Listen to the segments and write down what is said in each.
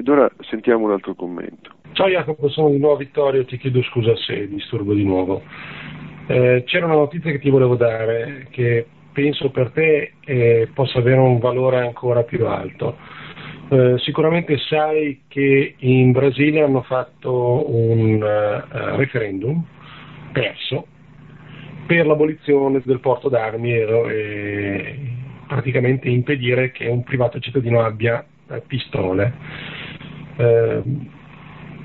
Ed ora sentiamo un altro commento. Ciao Jacopo, sono di nuovo Vittorio, ti chiedo scusa se disturbo di nuovo. Eh, c'era una notizia che ti volevo dare che penso per te eh, possa avere un valore ancora più alto. Eh, sicuramente sai che in Brasile hanno fatto un uh, referendum perso per l'abolizione del porto d'armi e praticamente impedire che un privato cittadino abbia eh, pistole. Eh,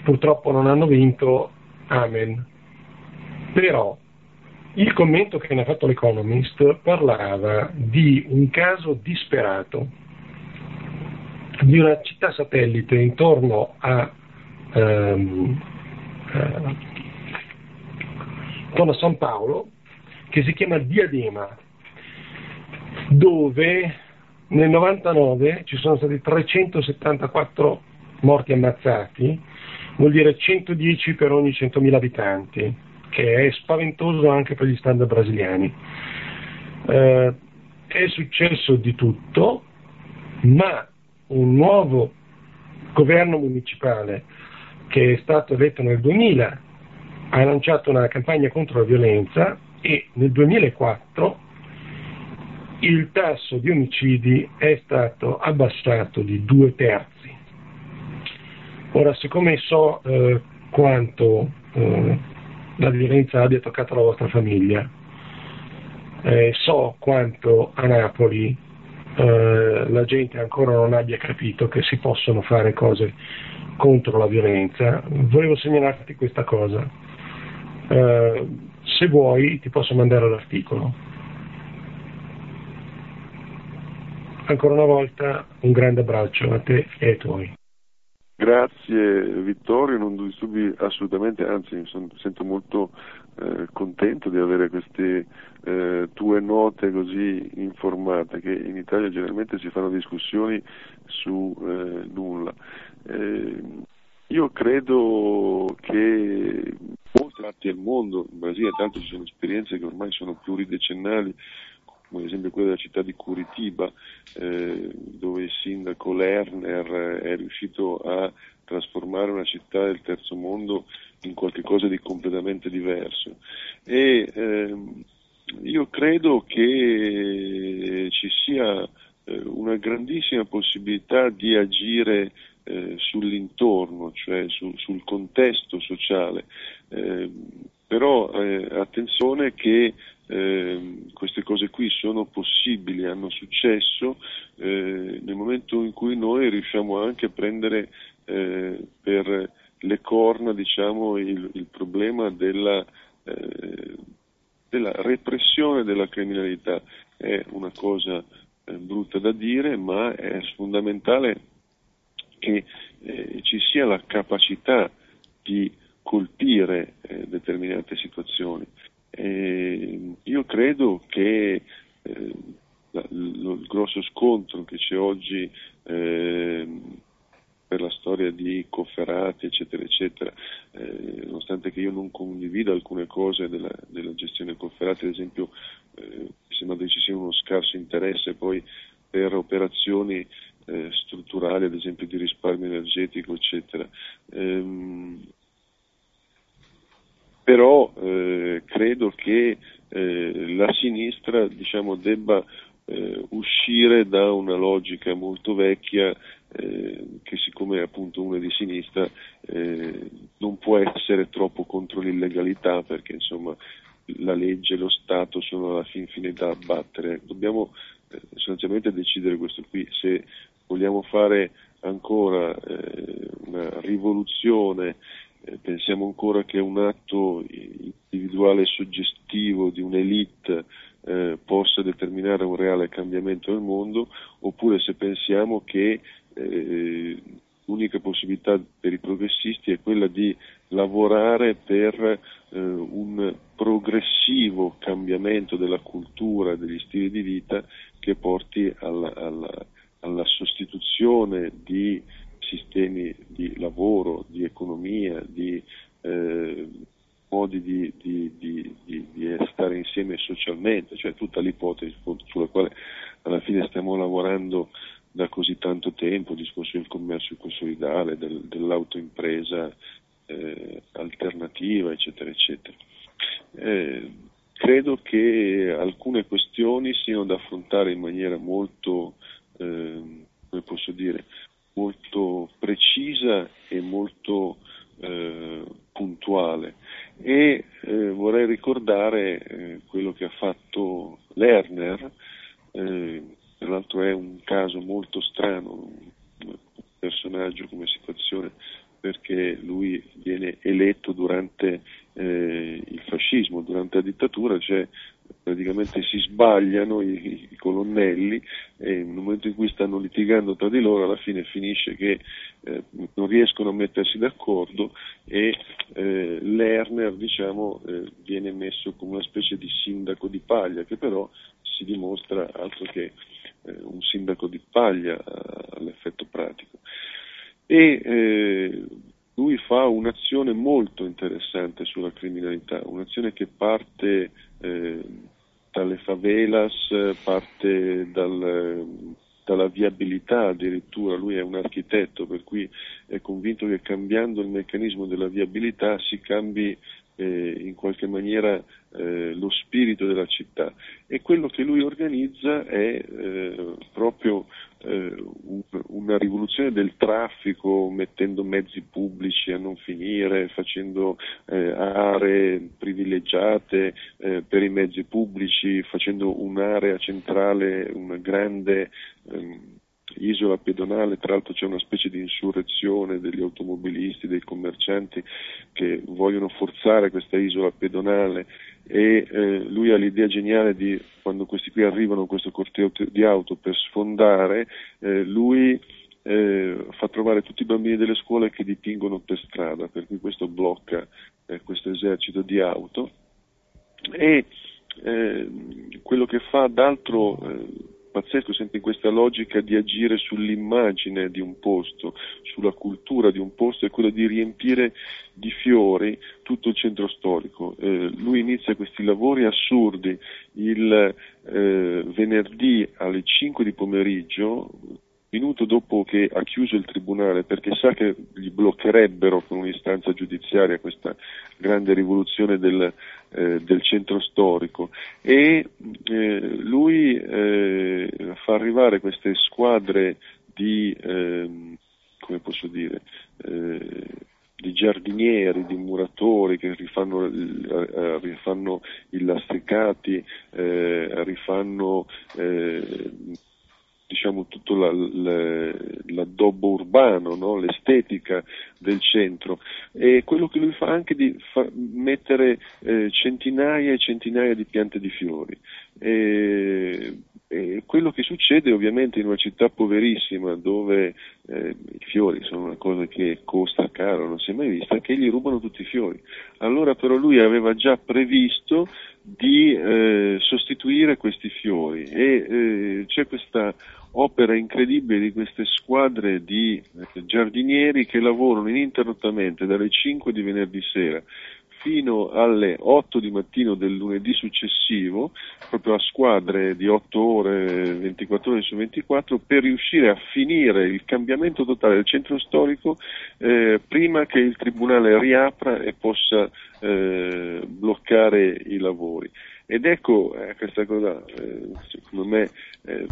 purtroppo non hanno vinto, amen. Però il commento che ne ha fatto l'Economist parlava di un caso disperato di una città satellite intorno a, ehm, eh, intorno a San Paolo che si chiama Diadema, dove nel 99 ci sono stati 374 morti ammazzati, vuol dire 110 per ogni 100.000 abitanti, che è spaventoso anche per gli standard brasiliani. Eh, è successo di tutto, ma un nuovo governo municipale che è stato eletto nel 2000 ha lanciato una campagna contro la violenza e nel 2004 il tasso di omicidi è stato abbassato di due terzi. Ora, siccome so eh, quanto eh, la violenza abbia toccato la vostra famiglia, eh, so quanto a Napoli eh, la gente ancora non abbia capito che si possono fare cose contro la violenza, volevo segnalarti questa cosa. Eh, se vuoi ti posso mandare l'articolo. Ancora una volta un grande abbraccio a te e ai tuoi. Grazie Vittorio, non disturbi assolutamente, anzi mi sento molto eh, contento di avere queste eh, tue note così informate, che in Italia generalmente si fanno discussioni su eh, nulla. Eh, io credo che molte parti del mondo, in Brasile tanto ci sono esperienze che ormai sono pluridecennali, come ad esempio quella della città di Curitiba, eh, dove il sindaco Lerner è riuscito a trasformare una città del terzo mondo in qualcosa di completamente diverso. E ehm, io credo che ci sia eh, una grandissima possibilità di agire eh, sull'intorno, cioè su, sul contesto sociale. Eh, però eh, attenzione che eh, queste cose qui sono possibili, hanno successo eh, nel momento in cui noi riusciamo anche a prendere eh, per le corna diciamo, il, il problema della, eh, della, repressione della criminalità. È una cosa eh, brutta da dire, ma è fondamentale che eh, ci sia la capacità di colpire determinate situazioni. Io credo che eh, il grosso scontro che c'è oggi eh, per la storia di Cofferati, eccetera, eccetera, eh, nonostante che io non condivido alcune cose della, della gestione Cofferati, ad esempio eh, sembra che ci sia uno scarso interesse poi per operazioni eh, strutturali, ad esempio di risparmio energetico, eccetera. Ehm, però eh, credo che eh, la sinistra diciamo, debba eh, uscire da una logica molto vecchia eh, che siccome è appunto una di sinistra eh, non può essere troppo contro l'illegalità perché insomma la legge e lo Stato sono alla fin fine da abbattere. Dobbiamo eh, sostanzialmente decidere questo qui, se vogliamo fare ancora una rivoluzione eh, pensiamo ancora che un atto individuale e suggestivo di un'elite eh, possa determinare un reale cambiamento nel mondo, oppure se pensiamo che eh, l'unica possibilità per i progressisti è quella di lavorare per eh, un progressivo cambiamento della cultura degli stili di vita che porti alla, alla, alla sostituzione di sistemi economia, di eh, modi di, di, di, di, stare insieme socialmente, cioè tutta l'ipotesi sulla quale alla fine stiamo lavorando da così tanto tempo, il discorso del commercio consolidale, del, dell'autoimpresa eh, alternativa, eccetera, eccetera. Eh, credo che alcune questioni siano da affrontare in maniera molto, eh, come posso dire, molto precisa e molto puntuale e eh, vorrei ricordare eh, quello che ha fatto Lerner, eh, tra l'altro è un caso molto strano, un personaggio come situazione perché lui viene eletto durante eh, il fascismo, durante la dittatura, cioè praticamente si sbagliano i, i, colonnelli e nel momento in cui stanno litigando tra di loro alla fine finisce che eh, non riescono a mettersi d'accordo e eh, Lerner diciamo, eh, viene messo come una specie di sindaco di paglia che però si dimostra altro che eh, un sindaco di paglia all'effetto pratico. E eh, lui fa un'azione molto interessante sulla criminalità, un'azione che parte eh, dalle favelas, parte dal, dalla viabilità addirittura, lui è un architetto per cui è convinto che cambiando il meccanismo della viabilità si cambi eh, in qualche maniera eh, lo spirito della città. E quello che lui organizza è eh, proprio eh, un, una rivoluzione del traffico mettendo mezzi pubblici a non finire, facendo eh, aree privilegiate eh, per i mezzi pubblici, facendo un'area centrale, una grande ehm, isola pedonale, tra l'altro c'è una specie di insurrezione degli automobilisti, dei commercianti che vogliono forzare questa isola pedonale e eh, lui ha l'idea geniale di quando questi qui arrivano in questo corteo di auto per sfondare, eh, lui eh, fa trovare tutti i bambini delle scuole che dipingono per strada, per cui questo blocca eh, questo esercito di auto. E eh, quello che fa d'altro eh, pazzesco sempre in questa logica di agire sull'immagine di un posto, sulla cultura di un posto, è quello di riempire di fiori tutto il centro storico. Eh, lui inizia questi lavori assurdi il eh, venerdì alle 5 di pomeriggio, minuto dopo che ha chiuso il tribunale perché sa che gli bloccherebbero con un'istanza giudiziaria questa grande rivoluzione del, eh, del centro storico. E eh, lui eh, fa arrivare queste squadre di, ehm, come posso dire, eh, di giardinieri, di muratori che rifanno, eh, rifanno i lastricati, eh, rifanno diciamo, tutto la, la, l'addobbo urbano, no? l'estetica del centro e quello che lui fa anche di fa, mettere eh, centinaia e centinaia di piante di fiori. E, e quello che succede ovviamente in una città poverissima dove eh, i fiori sono una cosa che costa caro, non si è mai vista, che gli rubano tutti i fiori. Allora però lui aveva già previsto di eh, sostituire questi fiori. E eh, c'è questa opera incredibile di queste squadre di eh, giardinieri che lavorano ininterrottamente dalle 5 di venerdì sera fino alle 8 di mattino del lunedì successivo, proprio a squadre di 8 ore, 24 ore su 24, per riuscire a finire il cambiamento totale del centro storico eh, prima che il Tribunale riapra e possa eh, bloccare i lavori. Ed ecco eh, questa cosa, eh, secondo me, eh,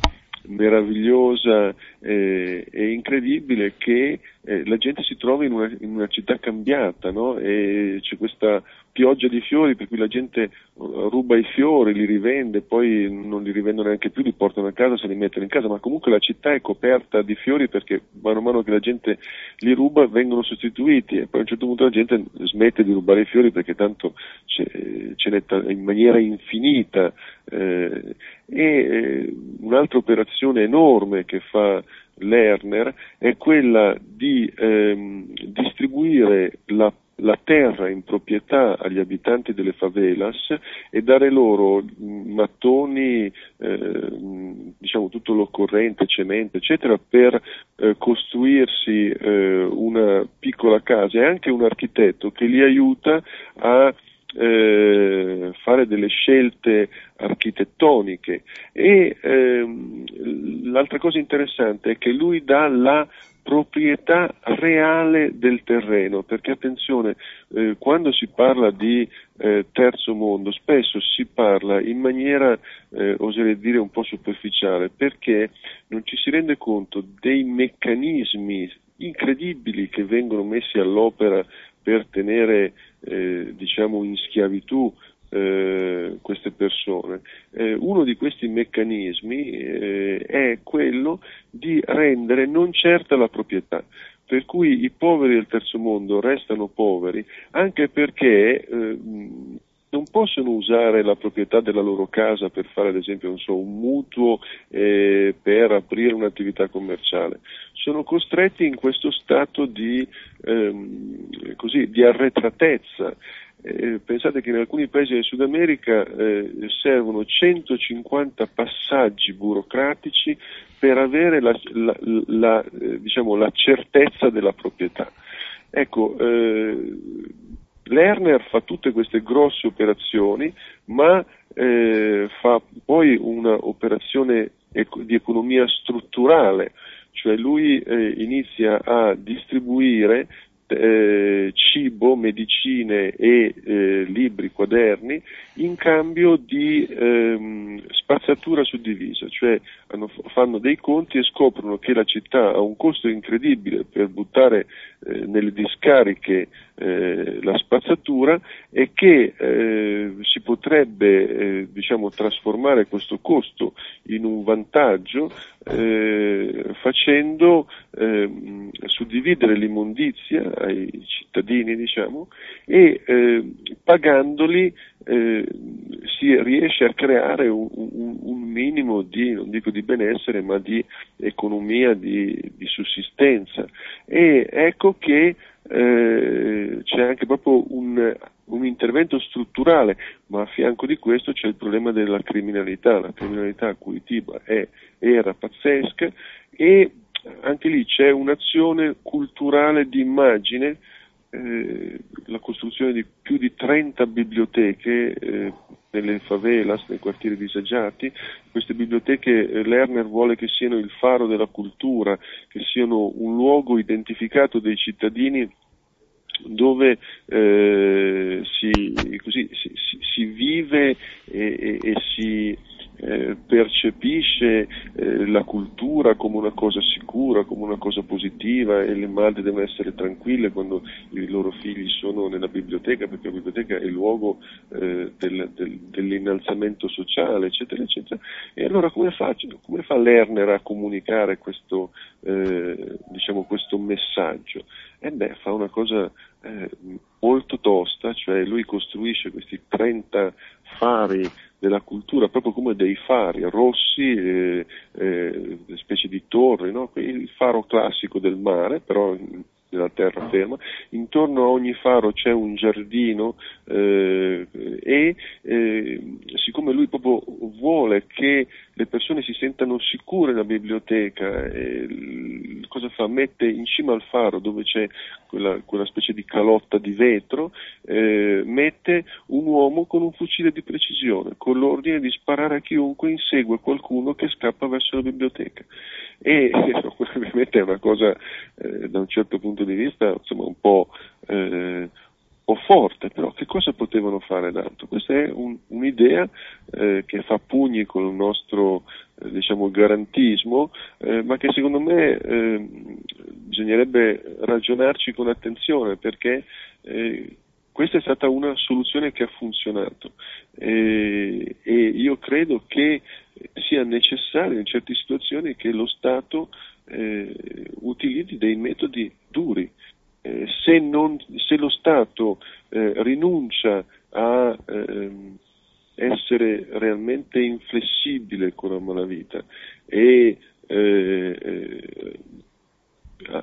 meravigliosa eh, e incredibile che eh, la gente si trova in una, in una città cambiata no? e c'è questa pioggia di fiori per cui la gente uh, ruba i fiori, li rivende, poi non li rivendono neanche più, li portano a casa, se li mettono in casa, ma comunque la città è coperta di fiori perché mano a mano che la gente li ruba vengono sostituiti e poi a un certo punto la gente smette di rubare i fiori perché tanto ce, ce n'è in maniera infinita. Eh, e eh, un'altra operazione enorme che fa Lerner è quella di ehm, distribuire la la terra in proprietà agli abitanti delle favelas e dare loro mattoni, eh, diciamo tutto l'occorrente, cemento, eccetera, per eh, costruirsi eh, una piccola casa. E anche un architetto che li aiuta a eh, fare delle scelte architettoniche. E ehm, l'altra cosa interessante è che lui dà la proprietà reale del terreno, perché attenzione, eh, quando si parla di eh, terzo mondo spesso si parla in maniera, eh, oserei dire, un po' superficiale, perché non ci si rende conto dei meccanismi incredibili che vengono messi all'opera per tenere eh, diciamo in schiavitù eh, queste persone. Eh, uno di questi meccanismi eh, è quello di rendere non certa la proprietà. Per cui i poveri del terzo mondo restano poveri anche perché eh, non possono usare la proprietà della loro casa per fare ad esempio so, un mutuo eh, per aprire un'attività commerciale, sono costretti in questo stato di, ehm, così, di arretratezza. Eh, pensate che in alcuni paesi del Sud America eh, servono 150 passaggi burocratici per avere la, la, la, eh, diciamo, la certezza della proprietà. Ecco, eh, Lerner fa tutte queste grosse operazioni, ma eh, fa poi un'operazione di economia strutturale, cioè lui eh, inizia a distribuire eh, cibo, medicine e eh, libri, quaderni in cambio di ehm, spazzatura suddivisa, cioè hanno, fanno dei conti e scoprono che la città ha un costo incredibile per buttare eh, nelle discariche eh, la spazzatura e che eh, si potrebbe eh, diciamo, trasformare questo costo in un vantaggio facendo ehm, suddividere l'immondizia ai cittadini diciamo, e pagandoli eh, si riesce a creare un, un, un, minimo di, non dico di benessere, ma di economia di, di sussistenza. E ecco che eh, c'è anche proprio un, un, intervento strutturale, ma a fianco di questo c'è il problema della criminalità. La criminalità a Curitiba è, era pazzesca e anche lì c'è un'azione culturale di immagine eh, la costruzione di più di 30 biblioteche eh, nelle favelas, nei quartieri disagiati. Queste biblioteche eh, Lerner vuole che siano il faro della cultura, che siano un luogo identificato dai cittadini dove eh, si, così, si, si, si, vive e, e, e si eh, percepisce eh, la cultura come una cosa sicura, come una cosa positiva e le madri devono essere tranquille quando i loro figli sono nella biblioteca perché la biblioteca è il luogo eh, del, del, dell'innalzamento sociale, eccetera, eccetera. E allora come fa, come fa Lerner a comunicare questo, diciamo, questo messaggio? E beh, fa una cosa molto tosta, cioè lui costruisce questi 30 fari della cultura, proprio come dei fari rossi, eh, eh, specie di torri, no? il faro classico del mare, però della terraferma, intorno a ogni faro c'è un giardino eh, e eh, siccome lui proprio vuole che le persone si sentano sicure nella biblioteca, eh, cosa fa? Mette in cima al faro dove c'è quella, quella specie di calotta di vetro, eh, mette un uomo con un fucile di precisione, con l'ordine di sparare a chiunque insegue qualcuno che scappa verso la biblioteca. E ovviamente è una cosa eh, da un certo punto di vista insomma, un po' eh, o forte, però che cosa potevano fare d'altro? Questa è un, un'idea eh, che fa pugni con il nostro eh, diciamo, garantismo, eh, ma che secondo me eh, bisognerebbe ragionarci con attenzione perché eh, questa è stata una soluzione che ha funzionato e io credo che sia necessario in certe situazioni che lo Stato eh, utilizzi dei metodi duri eh, se, non, se, lo Stato eh, rinuncia a ehm, essere realmente inflessibile con la malavita e eh, eh,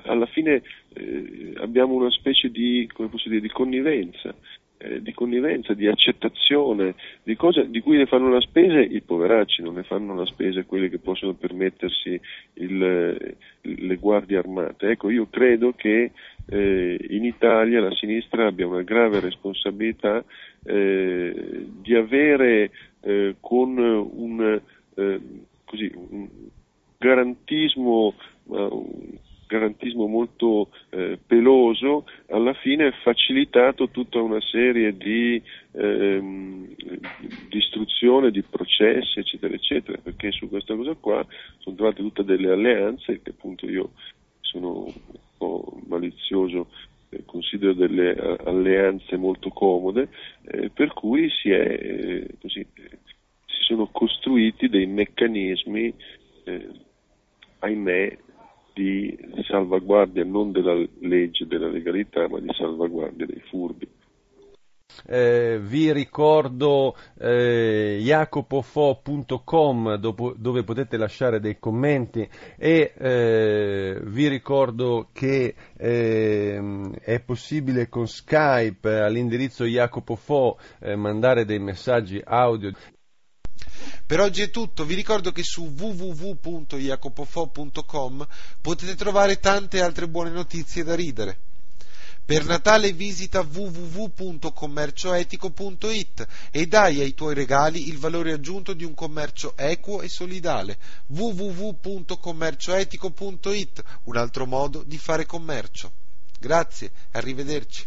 alla fine eh, abbiamo una specie di, dire, di connivenza eh, di connivenza, di accettazione, di cose di cui ne fanno la spesa i poveracci, non ne fanno la spesa quelli che possono permettersi il, le guardie armate. Ecco, io credo che eh, in Italia la sinistra abbia una grave responsabilità eh, di avere eh, con un, eh, così, un garantismo, un garantismo molto eh, peloso, alla fine facilitato tutta una serie di ehm, distruzione di processi, eccetera, eccetera, perché su questa cosa qua sono trovate tutte delle alleanze che appunto io sono po' malizioso eh, considero delle alleanze molto comode, eh, per cui si, è, eh, così, si, sono costruiti dei meccanismi, eh, ahimè, di salvaguardia non della legge, della legalità, ma di salvaguardia dei furbi. Eh, vi ricordo eh, jacopofo.com dove potete lasciare dei commenti e eh, vi ricordo che ehm, è possibile con Skype all'indirizzo jacopofo eh, mandare dei messaggi audio. Per oggi è tutto, vi ricordo che su www.jacopofo.com potete trovare tante altre buone notizie da ridere. Per Natale visita www.commercioetico.it e dai ai tuoi regali il valore aggiunto di un commercio equo e solidale. www.commercioetico.it, un altro modo di fare commercio. Grazie, arrivederci.